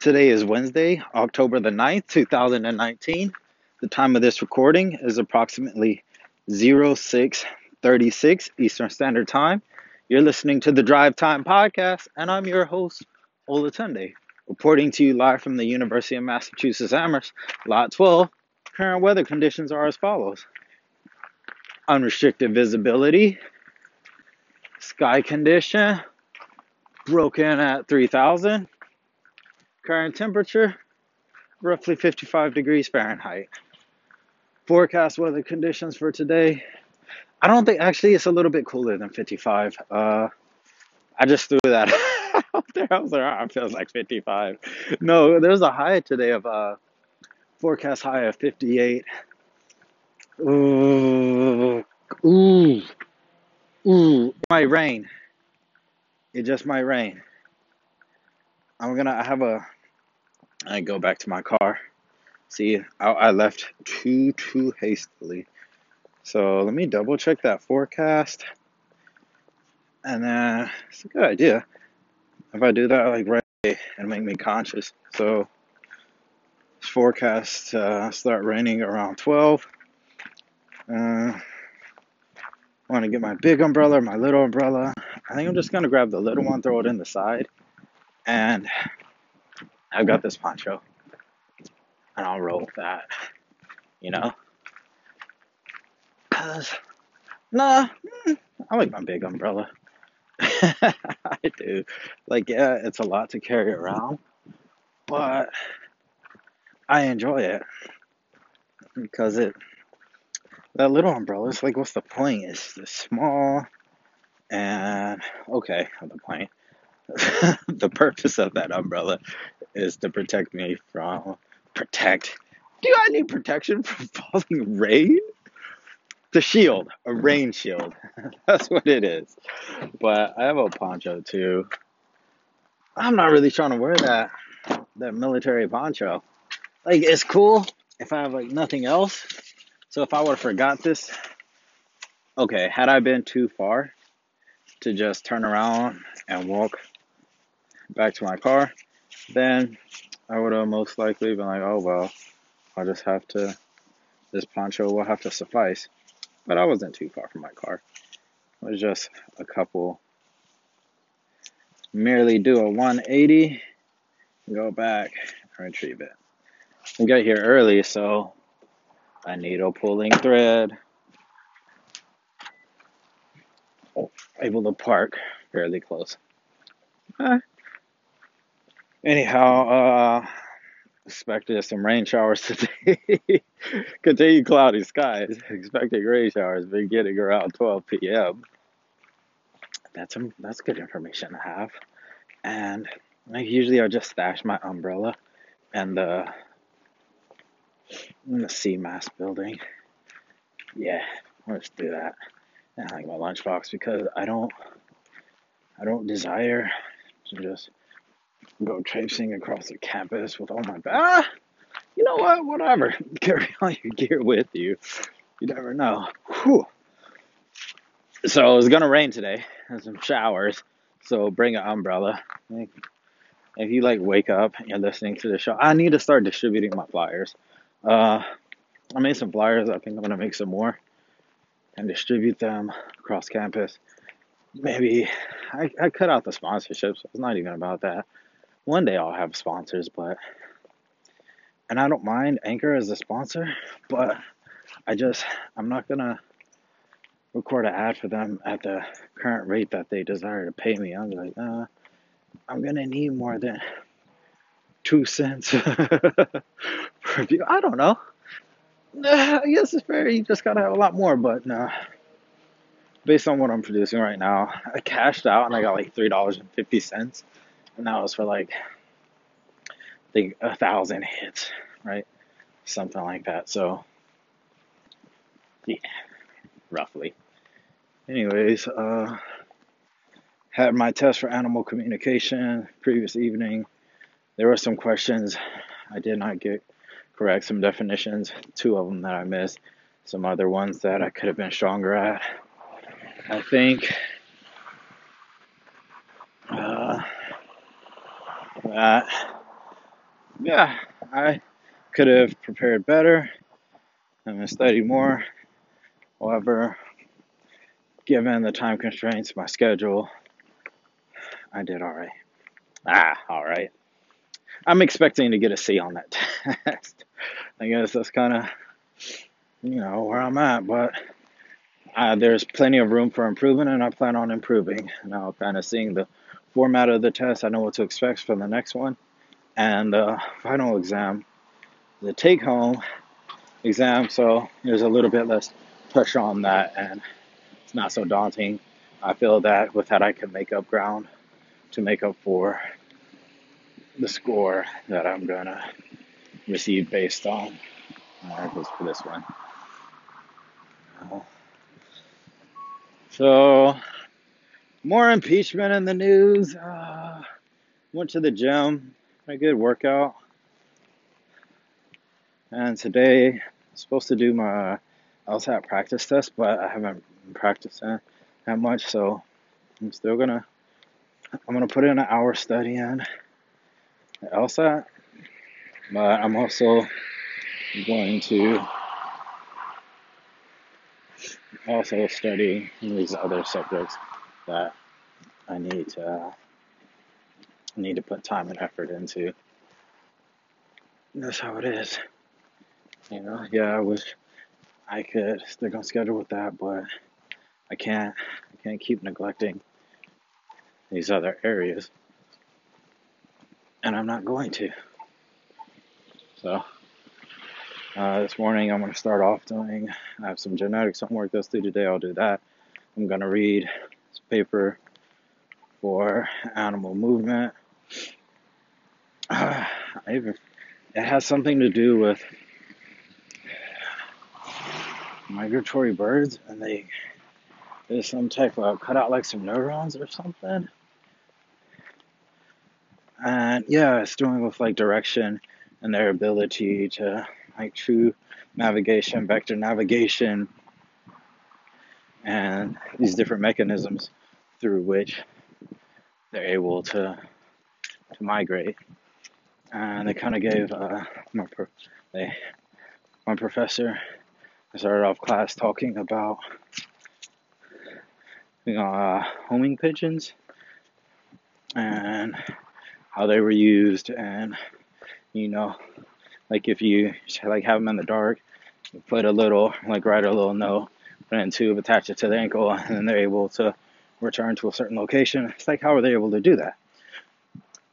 Today is Wednesday, October the 9th, 2019. The time of this recording is approximately 0636 Eastern Standard Time. You're listening to the Drive Time Podcast, and I'm your host, Olatunde, reporting to you live from the University of Massachusetts Amherst, Lot 12. Current weather conditions are as follows unrestricted visibility, sky condition, broken at 3000, current temperature, roughly 55 degrees Fahrenheit. Forecast weather conditions for today. I don't think actually it's a little bit cooler than 55. Uh, I just threw that out there. I was like, oh, it feels like 55. No, there's a high today of uh, forecast high of 58. Ooh, ooh, ooh. It might rain. It just might rain. I'm gonna I have a. I go back to my car. See, I, I left too too hastily. So let me double check that forecast. And then it's a good idea. If I do that like right away, it'll make me conscious. So forecast uh, start raining around 12. Uh, want to get my big umbrella, my little umbrella. I think I'm just gonna grab the little one, throw it in the side, and I've got this poncho, and I'll roll with that. You know, cause nah, mm, I like my big umbrella. I do. Like, yeah, it's a lot to carry around, but I enjoy it because it that little umbrella is like, what's the point? It's the small, and okay, the point. the purpose of that umbrella is to protect me from protect. Do I need protection from falling rain? The shield, a rain shield. That's what it is. But I have a poncho too. I'm not really trying to wear that that military poncho. Like it's cool if I have like nothing else. So if I would have forgot this, okay, had I been too far to just turn around and walk back to my car, then I would have most likely been like, oh well, I'll just have to, this poncho will have to suffice. But I wasn't too far from my car. It was just a couple, merely do a 180, go back, and retrieve it. We got here early, so a needle pulling thread. Able to park fairly close. Eh. Anyhow, uh, expected some rain showers today. Continue cloudy skies. Expected rain showers beginning around 12 p.m. That's some that's good information to have. And like usually I just stash my umbrella and the in the CMAS building. Yeah, let's do that. And like my lunchbox because I don't I don't desire to just go traipsing across the campus with all my. Ah, you know what? Whatever. Carry all your gear with you. You never know. Whew. So it's gonna rain today and some showers. So bring an umbrella. If you like wake up and you're listening to the show, I need to start distributing my flyers. Uh, I made some flyers. I think I'm gonna make some more and distribute them across campus. Maybe I, I cut out the sponsorships. It's not even about that. One day I'll have sponsors, but and I don't mind Anchor as a sponsor, but I just I'm not gonna record an ad for them at the current rate that they desire to pay me. I'm like, uh, I'm gonna need more than two cents per view. I don't know. I guess it's fair. You just gotta have a lot more, but uh, based on what I'm producing right now, I cashed out and I got like three dollars and fifty cents, and that was for like I think a thousand hits, right? Something like that. So yeah, roughly. Anyways, uh, had my test for animal communication previous evening. There were some questions I did not get correct, some definitions, two of them that I missed, some other ones that I could have been stronger at. I think uh, that yeah, I could have prepared better and studied more. However, given the time constraints, my schedule, I did all right. Ah, all right. I'm expecting to get a C on that test. I guess that's kind of, you know, where I'm at, but uh, there's plenty of room for improvement, and I plan on improving. Now, kind of seeing the format of the test, I know what to expect for the next one. And the final exam, the take home exam, so there's a little bit less pressure on that, and it's not so daunting. I feel that with that, I can make up ground to make up for the score that I'm gonna receive based on uh, for this one. Uh, so, more impeachment in the news. Uh, went to the gym, had a good workout, and today I'm supposed to do my LSAT practice test, but I haven't practiced that much, so I'm still gonna I'm gonna put in an hour studying LSAT, but I'm also going to also study these other subjects that I need to need to put time and effort into. That's how it is. You know, yeah, I wish I could stick on schedule with that, but I can't. I can't keep neglecting these other areas, and I'm not going to. So, uh, this morning I'm going to start off doing. I have some genetics homework that's due today. I'll do that. I'm going to read paper for animal movement. Uh, even, it has something to do with migratory birds, and they there's some type of cut out like some neurons or something. And yeah, it's doing with like direction and their ability to like true navigation, vector navigation, and these different mechanisms through which they're able to to migrate. And they kind of gave uh, my pro- they, my professor I started off class talking about you know uh, homing pigeons and how they were used and you know like if you like have them in the dark you put a little like write a little note it tube attach it to the ankle and then they're able to return to a certain location. It's like how are they able to do that?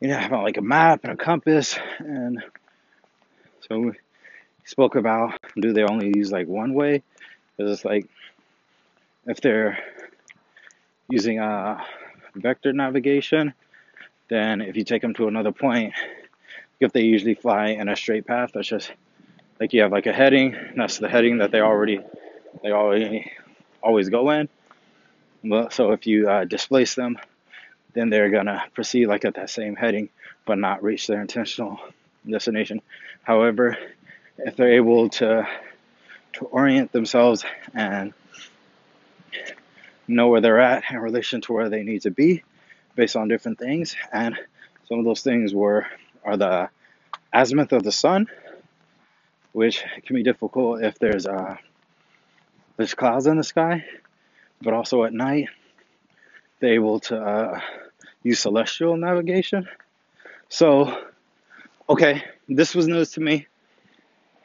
You know have like a map and a compass? And so we spoke about do they only use like one way? Because it's like if they're using a vector navigation then if you take them to another point, if they usually fly in a straight path, that's just like you have like a heading, that's the heading that they already they already always go in. So if you uh, displace them, then they're gonna proceed like at that same heading, but not reach their intentional destination. However, if they're able to to orient themselves and know where they're at in relation to where they need to be, based on different things, and some of those things were are the azimuth of the sun, which can be difficult if there's uh, there's clouds in the sky, but also at night they're able to uh, use celestial navigation. So, okay, this was news to me.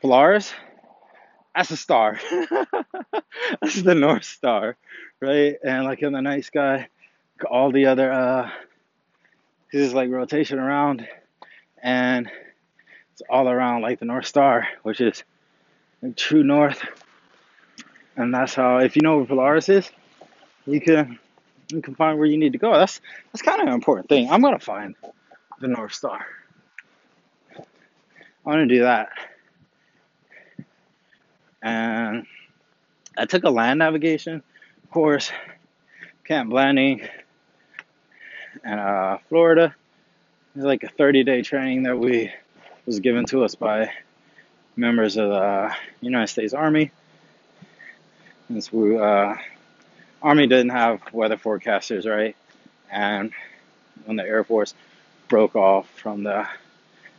Polaris, that's a star. that's the North Star, right? And like in the night sky, all the other uh his like rotation around and it's all around like the North Star, which is true north. And that's how if you know where Polaris is, you can you can find where you need to go. That's that's kind of an important thing. I'm gonna find the North Star. I want to do that. And I took a land navigation course, Camp Blanding, and uh, Florida. It's like a 30 day training that we was given to us by members of the United States Army. Since we uh, Army didn't have weather forecasters, right? And when the Air Force broke off from the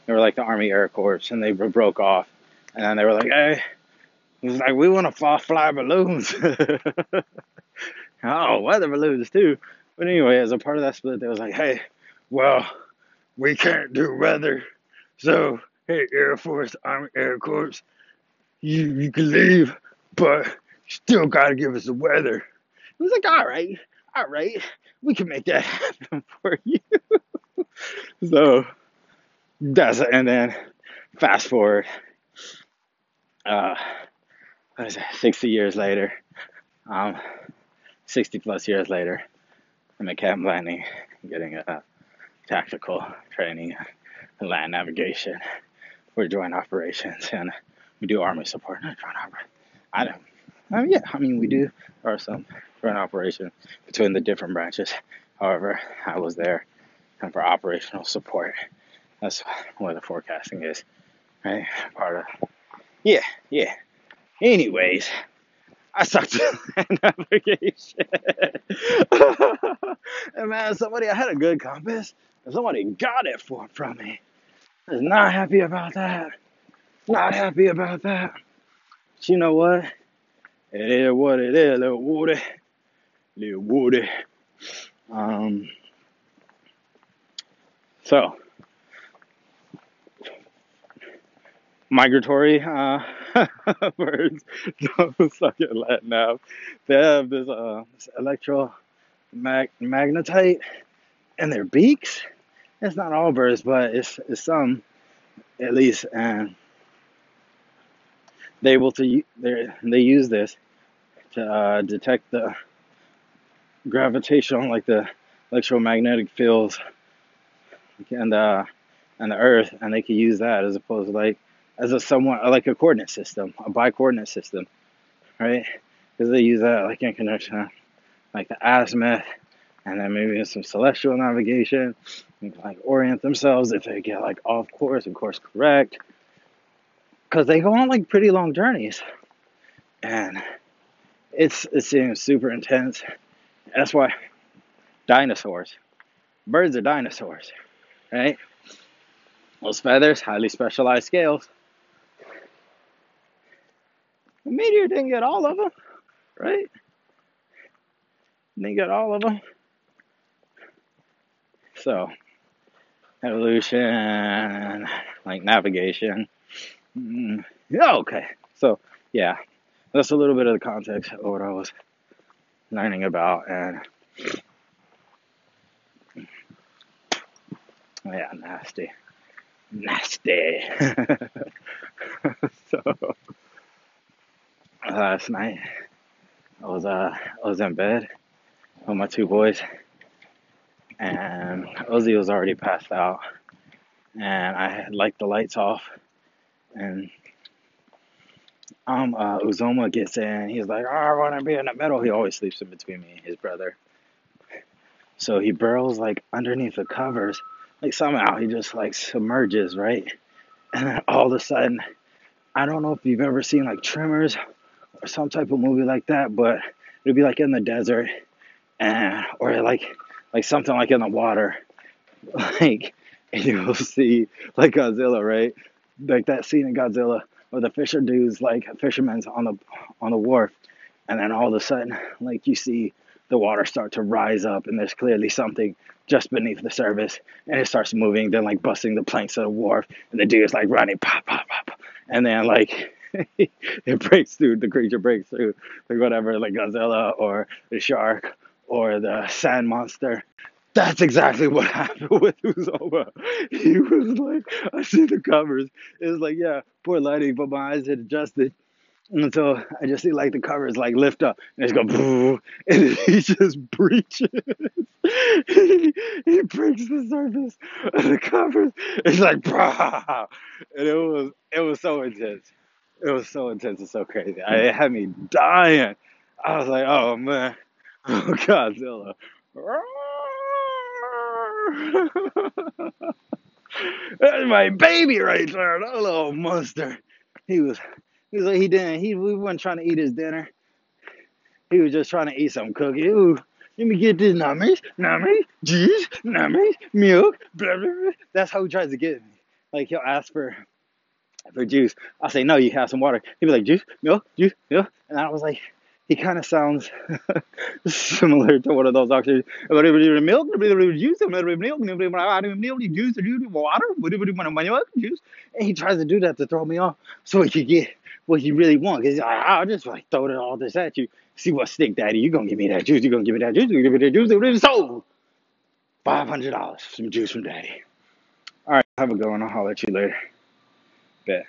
They were like the Army Air Corps, and they broke off. And then they were like, "Hey, it was like we want to fly, fly balloons." oh, weather balloons too. But anyway, as a part of that split, they was like, "Hey, well, we can't do weather, so hey, Air Force, Army Air Corps, you you can leave, but still gotta give us the weather." It was like, "All right, all right, we can make that happen for you." so that's it. and then fast forward, uh, what is it, 60 years later, um, 60 plus years later, I'm at Camp Blanding getting a tactical training in land navigation for joint operations, and we do army support, not joint operations. I don't. Mean, yeah, I mean we do. Are some joint operations between the different branches. However, I was there and for operational support. That's where the forecasting is, right? Part of. Yeah, yeah. Anyways, I sucked at navigation. and man, somebody, I had a good compass, and somebody got it for, from me. I was not happy about that. Not happy about that. But you know what? It is what it is, little Woody. Little Woody. Um, so, migratory uh, birds suck at Latin now. They have this, uh, this electromagnetite in their beaks. It's not all birds, but it's, it's some at least, and they able to they they use this to uh, detect the gravitational, like the electromagnetic fields and uh, and the Earth, and they can use that as opposed to like as a somewhat like a coordinate system, a bi-coordinate system, right? Because they use that like in connection, like the azimuth, and then maybe some celestial navigation, and like orient themselves if they get like off course and course correct, because they go on like pretty long journeys, and it's it seems super intense. That's why dinosaurs, birds are dinosaurs, right? Those feathers, highly specialized scales. The meteor didn't get all of them, right? Didn't get all of them. So, evolution, like navigation. Mm, okay. So, yeah, that's a little bit of the context of what I was learning about. And, yeah, nasty. Nasty. so, last night. I was uh I was in bed with my two boys, and Ozzy was already passed out, and I had like the lights off, and um uh, Uzoma gets in. He's like, oh, I want to be in the middle. He always sleeps in between me and his brother. So he burrows like underneath the covers, like somehow he just like submerges right, and then all of a sudden, I don't know if you've ever seen like Tremors or some type of movie like that, but it'd be like in the desert, and or like like something like in the water, like and you'll see like Godzilla, right? Like that scene in Godzilla where the fisher dudes like fishermen's on the on the wharf, and then all of a sudden like you see the water start to rise up, and there's clearly something just beneath the surface, and it starts moving, then like busting the planks of the wharf, and the dude is like running, pop, pop, pop, and then like it breaks through, the creature breaks through, like whatever, like Godzilla or the shark or the sand monster. That's exactly what happened with Uzoma. He was like, I see the covers. It was like, yeah, poor lighting, but my eyes had adjusted. And so I just see like the covers like lift up and it's go boo, and he just breaches. he, he breaks the surface of the covers. It's like bah! and it was it was so intense. It was so intense and so crazy. I, it had me dying. I was like, oh man, oh Godzilla. That's my baby right there, that little monster. He was, he was like, he didn't, he, we wasn't trying to eat his dinner. He was just trying to eat some cookie. Ooh, let me get this nummies, nummies, cheese, nummies, milk, blah, blah, blah. That's how he tries to get me. Like he'll ask for for juice. I'll say, no, you have some water. He'll be like, juice, milk, juice, milk. And I was like, he kind of sounds similar to one of those doctors. Milk, juice, water, juice. And he tries to do that to throw me off so he could get what he really wants. Because I'll just like throw all this at you. See what stick, daddy. You're going to give me that juice. You're going to give me that juice. You're going to give me that juice. So, $500 some juice from daddy. All right, have a good one. I'll holler at you later. Bet.